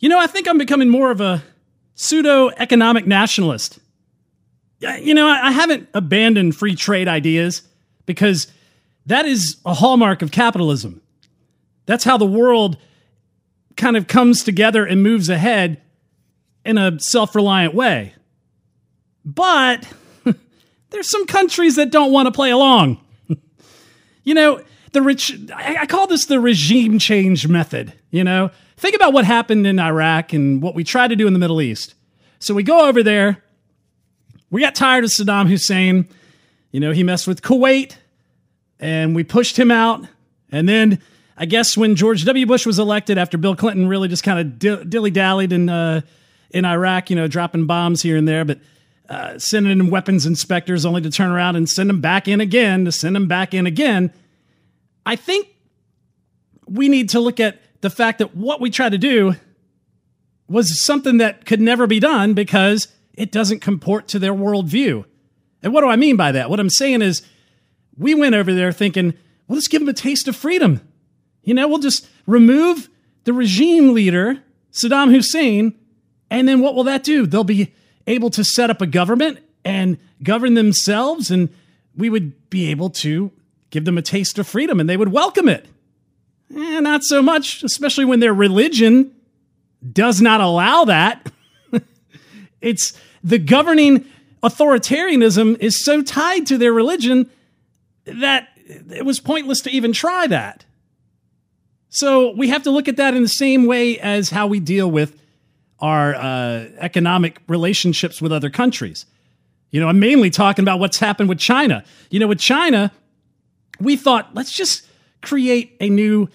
You know, I think I'm becoming more of a pseudo economic nationalist. You know, I haven't abandoned free trade ideas because that is a hallmark of capitalism. That's how the world kind of comes together and moves ahead in a self reliant way. But there's some countries that don't want to play along. you know, the rich, I call this the regime change method. You know, think about what happened in Iraq and what we tried to do in the Middle East. So we go over there. We got tired of Saddam Hussein. You know, he messed with Kuwait and we pushed him out. And then I guess when George W. Bush was elected after Bill Clinton really just kind of dilly dallied in, uh, in Iraq, you know, dropping bombs here and there, but uh, sending in weapons inspectors only to turn around and send them back in again, to send them back in again. I think we need to look at the fact that what we try to do was something that could never be done because it doesn't comport to their worldview. And what do I mean by that? What I'm saying is, we went over there thinking, well, let's give them a taste of freedom. You know, we'll just remove the regime leader, Saddam Hussein, and then what will that do? They'll be able to set up a government and govern themselves, and we would be able to give them a taste of freedom and they would welcome it. Eh, not so much, especially when their religion does not allow that. it's the governing authoritarianism is so tied to their religion that it was pointless to even try that. So we have to look at that in the same way as how we deal with our uh, economic relationships with other countries. You know, I'm mainly talking about what's happened with China. You know, with China, we thought, let's just create a new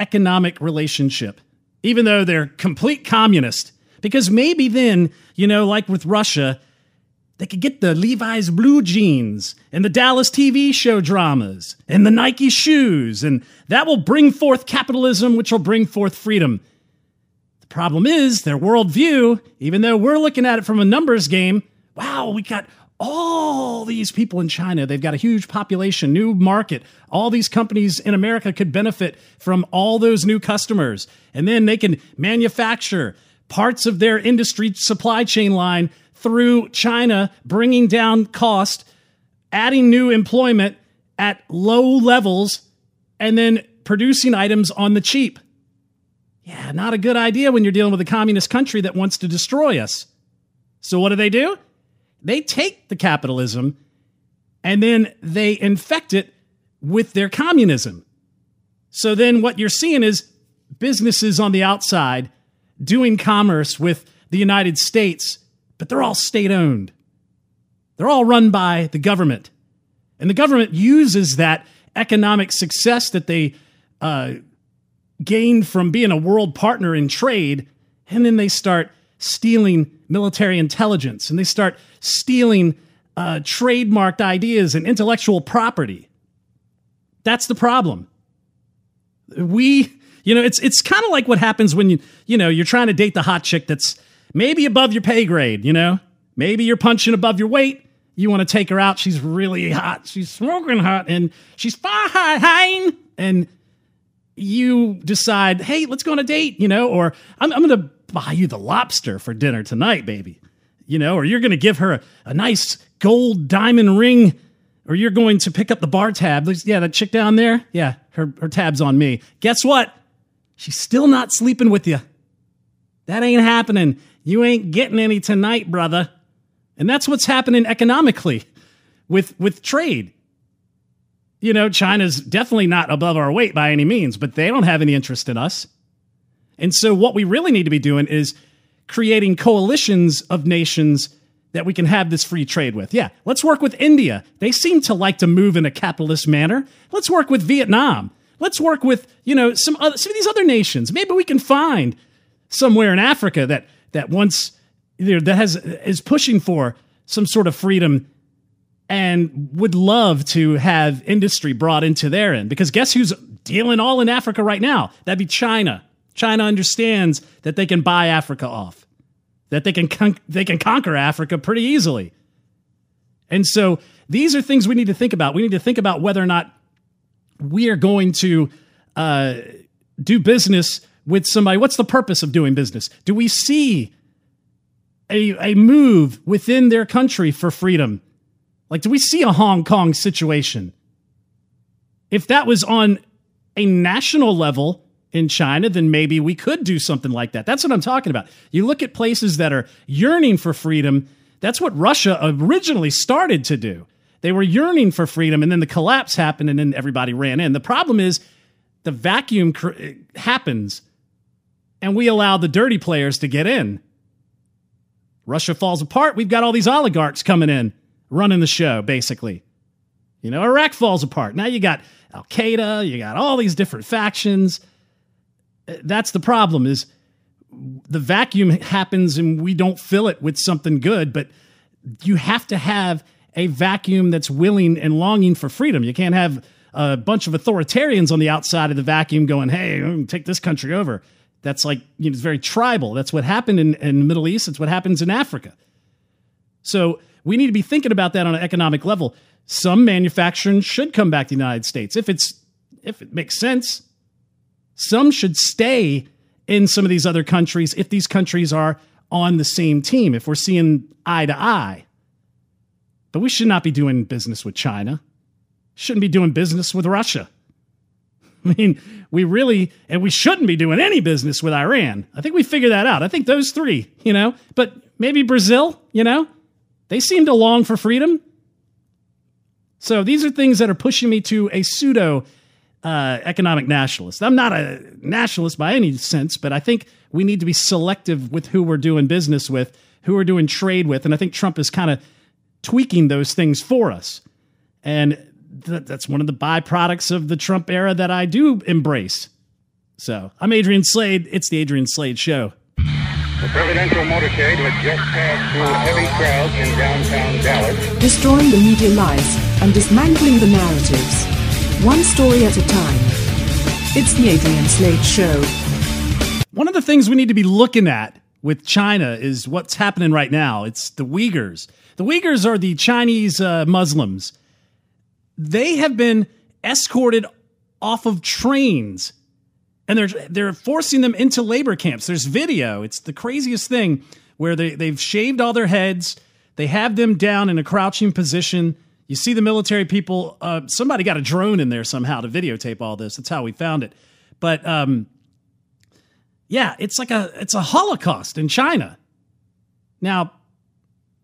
economic relationship even though they're complete communist. Because maybe then, you know, like with Russia, they could get the Levi's blue jeans and the Dallas TV show dramas and the Nike shoes, and that will bring forth capitalism, which will bring forth freedom. The problem is their worldview, even though we're looking at it from a numbers game, wow, we got all these people in China. They've got a huge population, new market. All these companies in America could benefit from all those new customers. And then they can manufacture parts of their industry supply chain line through China, bringing down cost, adding new employment at low levels, and then producing items on the cheap. Yeah, not a good idea when you're dealing with a communist country that wants to destroy us. So, what do they do? They take the capitalism and then they infect it with their communism. So then what you're seeing is businesses on the outside doing commerce with the United States, but they're all state owned. They're all run by the government. And the government uses that economic success that they uh, gained from being a world partner in trade, and then they start stealing military intelligence and they start stealing uh, trademarked ideas and intellectual property. That's the problem. We, you know, it's it's kind of like what happens when you, you know, you're trying to date the hot chick that's maybe above your pay grade, you know? Maybe you're punching above your weight. You want to take her out. She's really hot. She's smoking hot and she's fine. And you decide, hey, let's go on a date, you know, or I'm, I'm going to buy you the lobster for dinner tonight, baby. You know, or you're going to give her a, a, nice gold diamond ring, or you're going to pick up the bar tab. Yeah, that chick down there, yeah, her, her tab's on me. Guess what? She's still not sleeping with you. That ain't happening. You ain't getting any tonight, brother. And that's what's happening economically with, with trade. You know, China's definitely not above our weight by any means, but they don't have any interest in us. And so, what we really need to be doing is creating coalitions of nations that we can have this free trade with. Yeah, let's work with India. They seem to like to move in a capitalist manner. Let's work with Vietnam. Let's work with, you know, some other, some of these other nations. Maybe we can find somewhere in Africa that that wants you know, that has is pushing for some sort of freedom and would love to have industry brought into their end because guess who's dealing all in Africa right now? That'd be China. China understands that they can buy Africa off, that they can con- they can conquer Africa pretty easily. And so these are things we need to think about. We need to think about whether or not we are going to uh, do business with somebody, what's the purpose of doing business? Do we see a, a move within their country for freedom? Like, do we see a Hong Kong situation? If that was on a national level in China, then maybe we could do something like that. That's what I'm talking about. You look at places that are yearning for freedom, that's what Russia originally started to do. They were yearning for freedom, and then the collapse happened, and then everybody ran in. The problem is the vacuum cr- uh, happens, and we allow the dirty players to get in. Russia falls apart. We've got all these oligarchs coming in, running the show, basically. You know, Iraq falls apart. Now you got Al Qaeda, you got all these different factions. That's the problem is the vacuum happens and we don't fill it with something good, but you have to have a vacuum that's willing and longing for freedom. You can't have a bunch of authoritarians on the outside of the vacuum going, hey, mm, take this country over. That's like, you know, it's very tribal. That's what happened in, in the Middle East. It's what happens in Africa. So we need to be thinking about that on an economic level. Some manufacturing should come back to the United States if it's if it makes sense. Some should stay in some of these other countries if these countries are on the same team, if we're seeing eye to eye. But we should not be doing business with China. Shouldn't be doing business with Russia. I mean, we really, and we shouldn't be doing any business with Iran. I think we figured that out. I think those three, you know, but maybe Brazil, you know, they seem to long for freedom. So these are things that are pushing me to a pseudo uh, economic nationalist. I'm not a nationalist by any sense, but I think we need to be selective with who we're doing business with, who we're doing trade with. And I think Trump is kind of tweaking those things for us. And th- that's one of the byproducts of the Trump era that I do embrace. So I'm Adrian Slade. It's the Adrian Slade Show. The presidential motorcade had just passed through heavy crowds in downtown Dallas. Destroying the media lies and dismantling the narratives. One story at a time. It's the Adrian Slade Show. One of the things we need to be looking at with China is what's happening right now. It's the Uyghurs. The Uyghurs are the Chinese uh, Muslims. They have been escorted off of trains and they're they're forcing them into labor camps. There's video. It's the craziest thing where they they've shaved all their heads. They have them down in a crouching position. You see the military people. Uh, somebody got a drone in there somehow to videotape all this. That's how we found it. But um, yeah, it's like a it's a Holocaust in China. Now,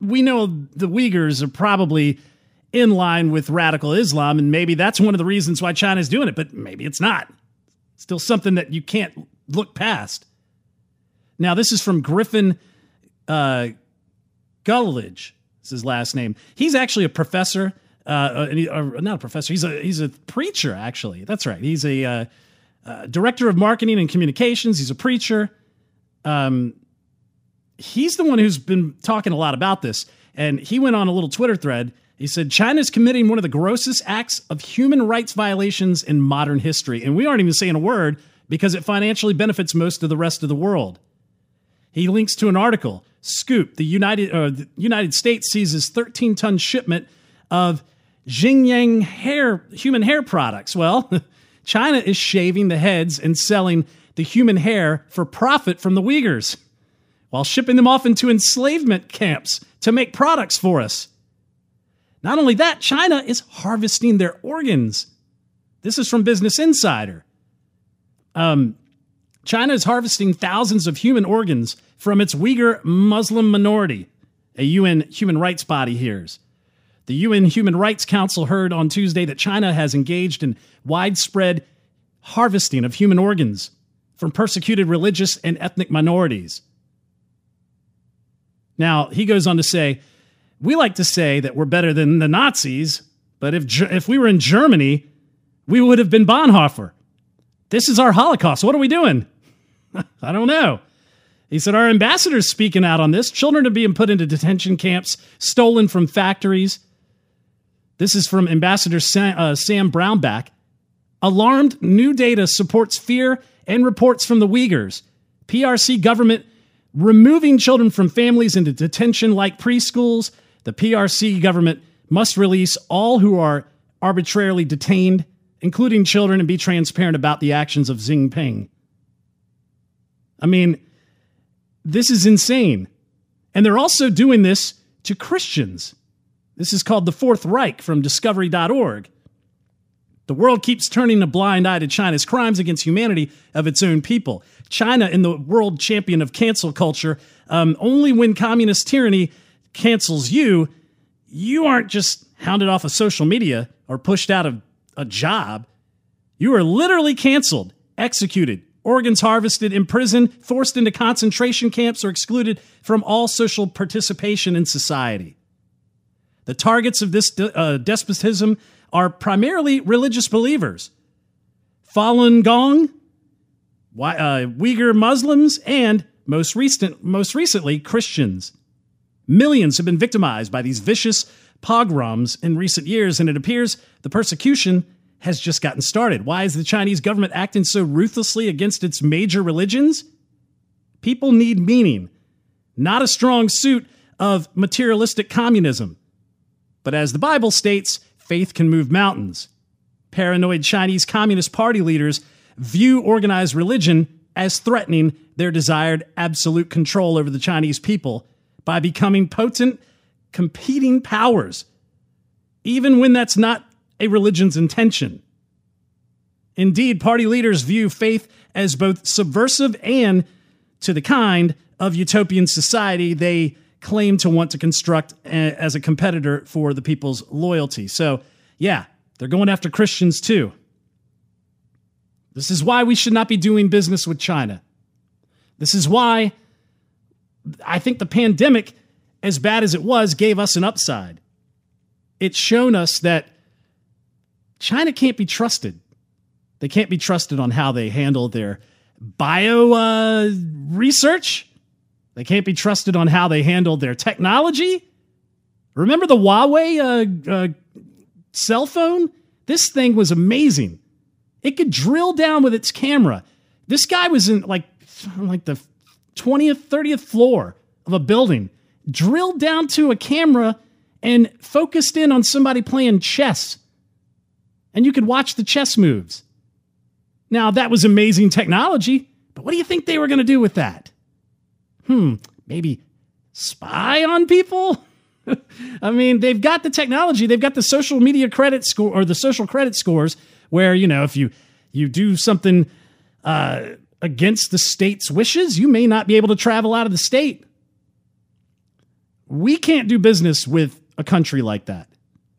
we know the Uyghurs are probably in line with radical Islam, and maybe that's one of the reasons why China's doing it, but maybe it's not. Still something that you can't look past. Now, this is from Griffin uh, Gulledge. Is his last name. He's actually a professor. Uh, he, uh, not a professor. He's a he's a preacher. Actually, that's right. He's a uh, uh, director of marketing and communications. He's a preacher. Um, he's the one who's been talking a lot about this, and he went on a little Twitter thread. He said China's committing one of the grossest acts of human rights violations in modern history, and we aren't even saying a word because it financially benefits most of the rest of the world. He links to an article. Scoop: The United uh, the United States seizes 13-ton shipment of Xinjiang hair human hair products. Well, China is shaving the heads and selling the human hair for profit from the Uyghurs while shipping them off into enslavement camps to make products for us. Not only that, China is harvesting their organs. This is from Business Insider. Um, China is harvesting thousands of human organs from its Uyghur Muslim minority, a UN human rights body hears. The UN Human Rights Council heard on Tuesday that China has engaged in widespread harvesting of human organs from persecuted religious and ethnic minorities. Now, he goes on to say, We like to say that we're better than the Nazis, but if, if we were in Germany, we would have been Bonhoeffer. This is our Holocaust. What are we doing? I don't know. He said, Our ambassador's speaking out on this. Children are being put into detention camps, stolen from factories. This is from Ambassador Sam, uh, Sam Brownback. Alarmed, new data supports fear and reports from the Uyghurs. PRC government removing children from families into detention like preschools. The PRC government must release all who are arbitrarily detained, including children, and be transparent about the actions of Xi Jinping. I mean, this is insane. And they're also doing this to Christians. This is called the Fourth Reich from discovery.org. The world keeps turning a blind eye to China's crimes against humanity of its own people. China, in the world champion of cancel culture, um, only when communist tyranny cancels you, you aren't just hounded off of social media or pushed out of a job. You are literally canceled, executed, organs harvested, imprisoned, forced into concentration camps, or excluded from all social participation in society. The targets of this de- uh, despotism are primarily religious believers Falun Gong, uh, Uyghur Muslims, and most, recent, most recently, Christians. Millions have been victimized by these vicious pogroms in recent years, and it appears the persecution has just gotten started. Why is the Chinese government acting so ruthlessly against its major religions? People need meaning, not a strong suit of materialistic communism. But as the Bible states, faith can move mountains. Paranoid Chinese Communist Party leaders view organized religion as threatening their desired absolute control over the Chinese people by becoming potent competing powers, even when that's not a religion's intention. Indeed, party leaders view faith as both subversive and to the kind of utopian society they claim to want to construct eh, as a competitor for the people's loyalty. So, yeah, they're going after Christians too. This is why we should not be doing business with China. This is why I think the pandemic, as bad as it was, gave us an upside. It's shown us that China can't be trusted. They can't be trusted on how they handle their bio uh, research. They can't be trusted on how they handle their technology. Remember the Huawei uh, uh, cell phone? This thing was amazing. It could drill down with its camera. This guy was in like like the 20th, 30th floor of a building, drilled down to a camera and focused in on somebody playing chess. And you could watch the chess moves. Now, that was amazing technology, but what do you think they were going to do with that? Hmm, maybe spy on people? I mean, they've got the technology, they've got the social media credit score or the social credit scores where, you know, if you you do something uh, against the state's wishes, you may not be able to travel out of the state. We can't do business with a country like that.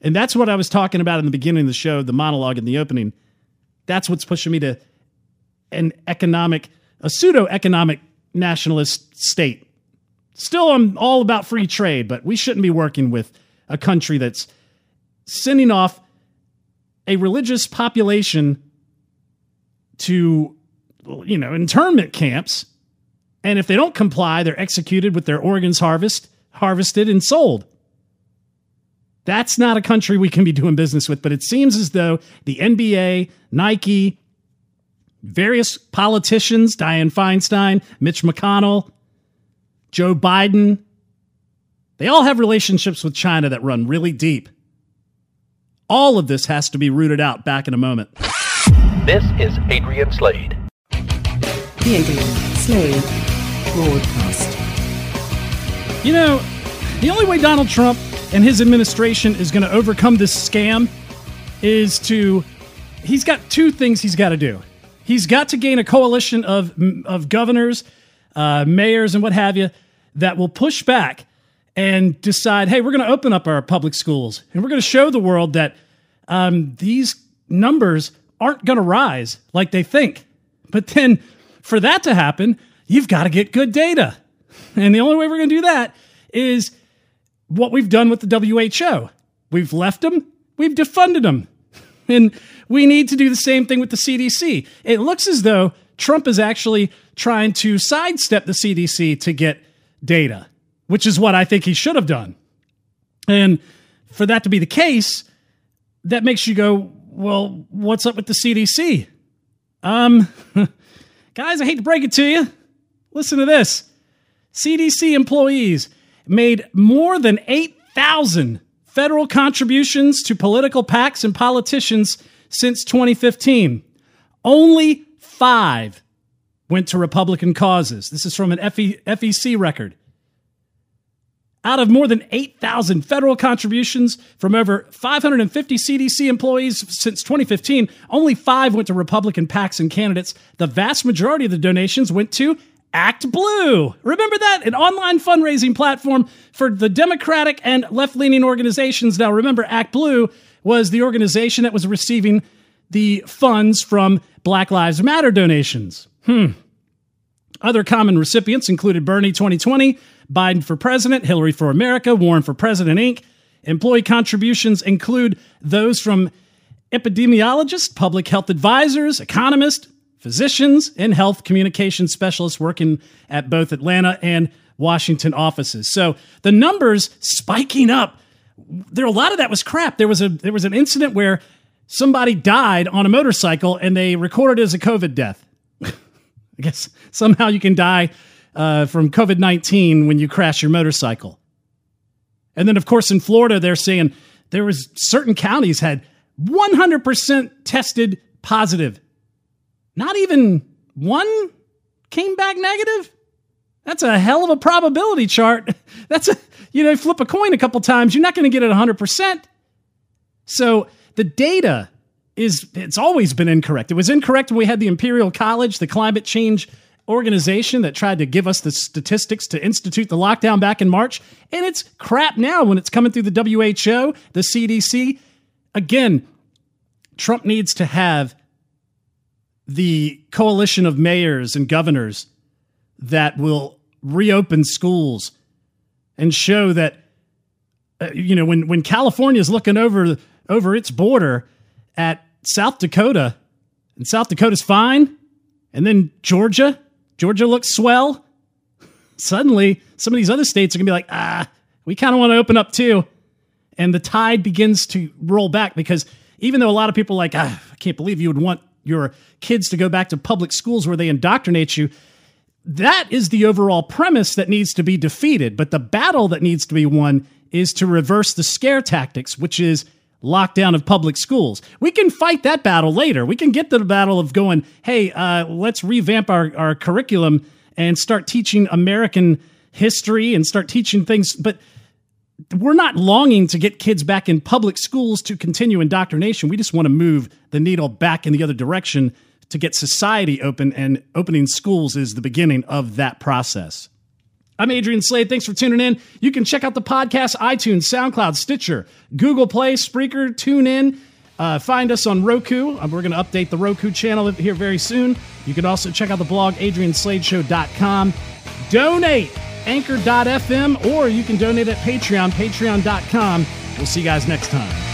And that's what I was talking about in the beginning of the show, the monologue in the opening. That's what's pushing me to an economic, a pseudo economic nationalist state. Still, I'm all about free trade, but we shouldn't be working with a country that's sending off a religious population to, you know, internment camps. And if they don't comply, they're executed with their organs harvest, harvested and sold. That's not a country we can be doing business with, but it seems as though the NBA, Nike, various politicians, Dianne Feinstein, Mitch McConnell, Joe Biden, they all have relationships with China that run really deep. All of this has to be rooted out back in a moment. This is Adrian Slade. The Adrian Slade Broadcast. You know, the only way Donald Trump and his administration is going to overcome this scam is to he's got two things he's got to do. He's got to gain a coalition of of governors, uh, mayors, and what have you that will push back and decide, hey, we're going to open up our public schools and we're going to show the world that um, these numbers aren't going to rise like they think. But then for that to happen, you've got to get good data. And the only way we're going to do that is what we've done with the WHO. We've left them, we've defunded them. And we need to do the same thing with the CDC. It looks as though Trump is actually trying to sidestep the CDC to get data, which is what I think he should have done. And for that to be the case, that makes you go, well, what's up with the CDC? Um, guys, I hate to break it to you. Listen to this CDC employees made more than 8,000 federal contributions to political PACs and politicians since 2015. Only five went to Republican causes. This is from an FEC record. Out of more than 8,000 federal contributions from over 550 CDC employees since 2015, only five went to Republican PACs and candidates. The vast majority of the donations went to Act Blue. Remember that? An online fundraising platform for the Democratic and left leaning organizations. Now, remember, Act Blue was the organization that was receiving the funds from Black Lives Matter donations. Hmm. Other common recipients included Bernie 2020, Biden for President, Hillary for America, Warren for President Inc. Employee contributions include those from epidemiologists, public health advisors, economists, physicians, and health communication specialists working at both Atlanta and Washington offices. So the numbers spiking up. There a lot of that was crap. There was a there was an incident where somebody died on a motorcycle and they recorded it as a COVID death. I guess somehow you can die uh, from COVID 19 when you crash your motorcycle. And then, of course, in Florida, they're saying there was certain counties had 100% tested positive. Not even one came back negative. That's a hell of a probability chart. That's a, you know, flip a coin a couple times, you're not going to get it 100%. So the data is, it's always been incorrect. It was incorrect when we had the Imperial College, the climate change organization that tried to give us the statistics to institute the lockdown back in March. And it's crap now when it's coming through the WHO, the CDC. Again, Trump needs to have the coalition of mayors and governors that will reopen schools and show that uh, you know when when California is looking over over its border at South Dakota and South Dakota's fine and then Georgia Georgia looks swell. Suddenly, some of these other states are going to be like, ah, we kind of want to open up too. And the tide begins to roll back because even though a lot of people are like, ah, I can't believe you would want your kids to go back to public schools where they indoctrinate you, that is the overall premise that needs to be defeated. But the battle that needs to be won is to reverse the scare tactics, which is lockdown of public schools. We can fight that battle later. We can get to the battle of going, hey, uh, let's revamp our, our curriculum and start teaching American history and start teaching things. But we're not longing to get kids back in public schools to continue indoctrination. We just want to move the needle back in the other direction to get society open, and opening schools is the beginning of that process. I'm Adrian Slade. Thanks for tuning in. You can check out the podcast, iTunes, SoundCloud, Stitcher, Google Play, Spreaker, tune in. Uh, find us on Roku. Uh, we're going to update the Roku channel here very soon. You can also check out the blog, adriansladeshow.com. Donate, anchor.fm, or you can donate at Patreon, patreon.com. We'll see you guys next time.